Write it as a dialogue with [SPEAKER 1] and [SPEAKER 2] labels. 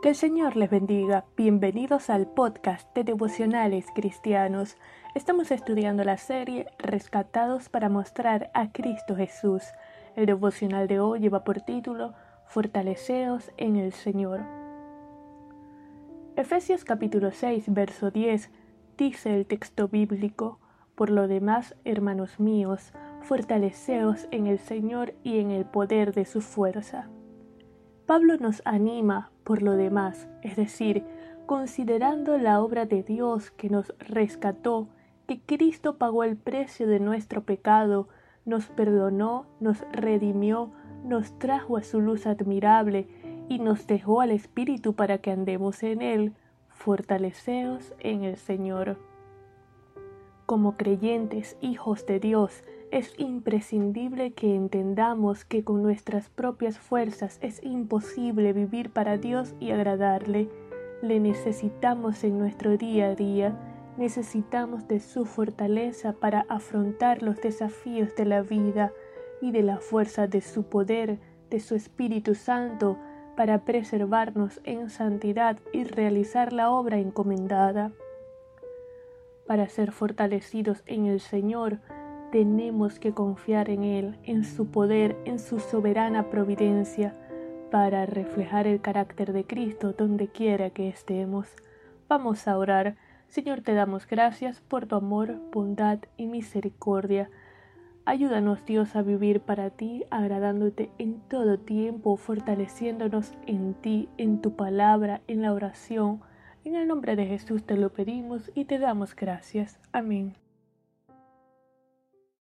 [SPEAKER 1] Que el Señor les bendiga. Bienvenidos al podcast de Devocionales Cristianos. Estamos estudiando la serie Rescatados para mostrar a Cristo Jesús. El devocional de hoy lleva por título Fortaleceos en el Señor. Efesios capítulo 6, verso 10 dice el texto bíblico, Por lo demás, hermanos míos, fortaleceos en el Señor y en el poder de su fuerza. Pablo nos anima por lo demás, es decir, considerando la obra de Dios que nos rescató, que Cristo pagó el precio de nuestro pecado, nos perdonó, nos redimió, nos trajo a su luz admirable y nos dejó al Espíritu para que andemos en él, fortaleceos en el Señor. Como creyentes, hijos de Dios, es imprescindible que entendamos que con nuestras propias fuerzas es imposible vivir para Dios y agradarle. Le necesitamos en nuestro día a día, necesitamos de su fortaleza para afrontar los desafíos de la vida y de la fuerza de su poder, de su Espíritu Santo, para preservarnos en santidad y realizar la obra encomendada. Para ser fortalecidos en el Señor, tenemos que confiar en Él, en su poder, en su soberana providencia, para reflejar el carácter de Cristo donde quiera que estemos. Vamos a orar. Señor, te damos gracias por tu amor, bondad y misericordia. Ayúdanos Dios a vivir para ti, agradándote en todo tiempo, fortaleciéndonos en ti, en tu palabra, en la oración. En el nombre de Jesús te lo pedimos y te damos gracias. Amén.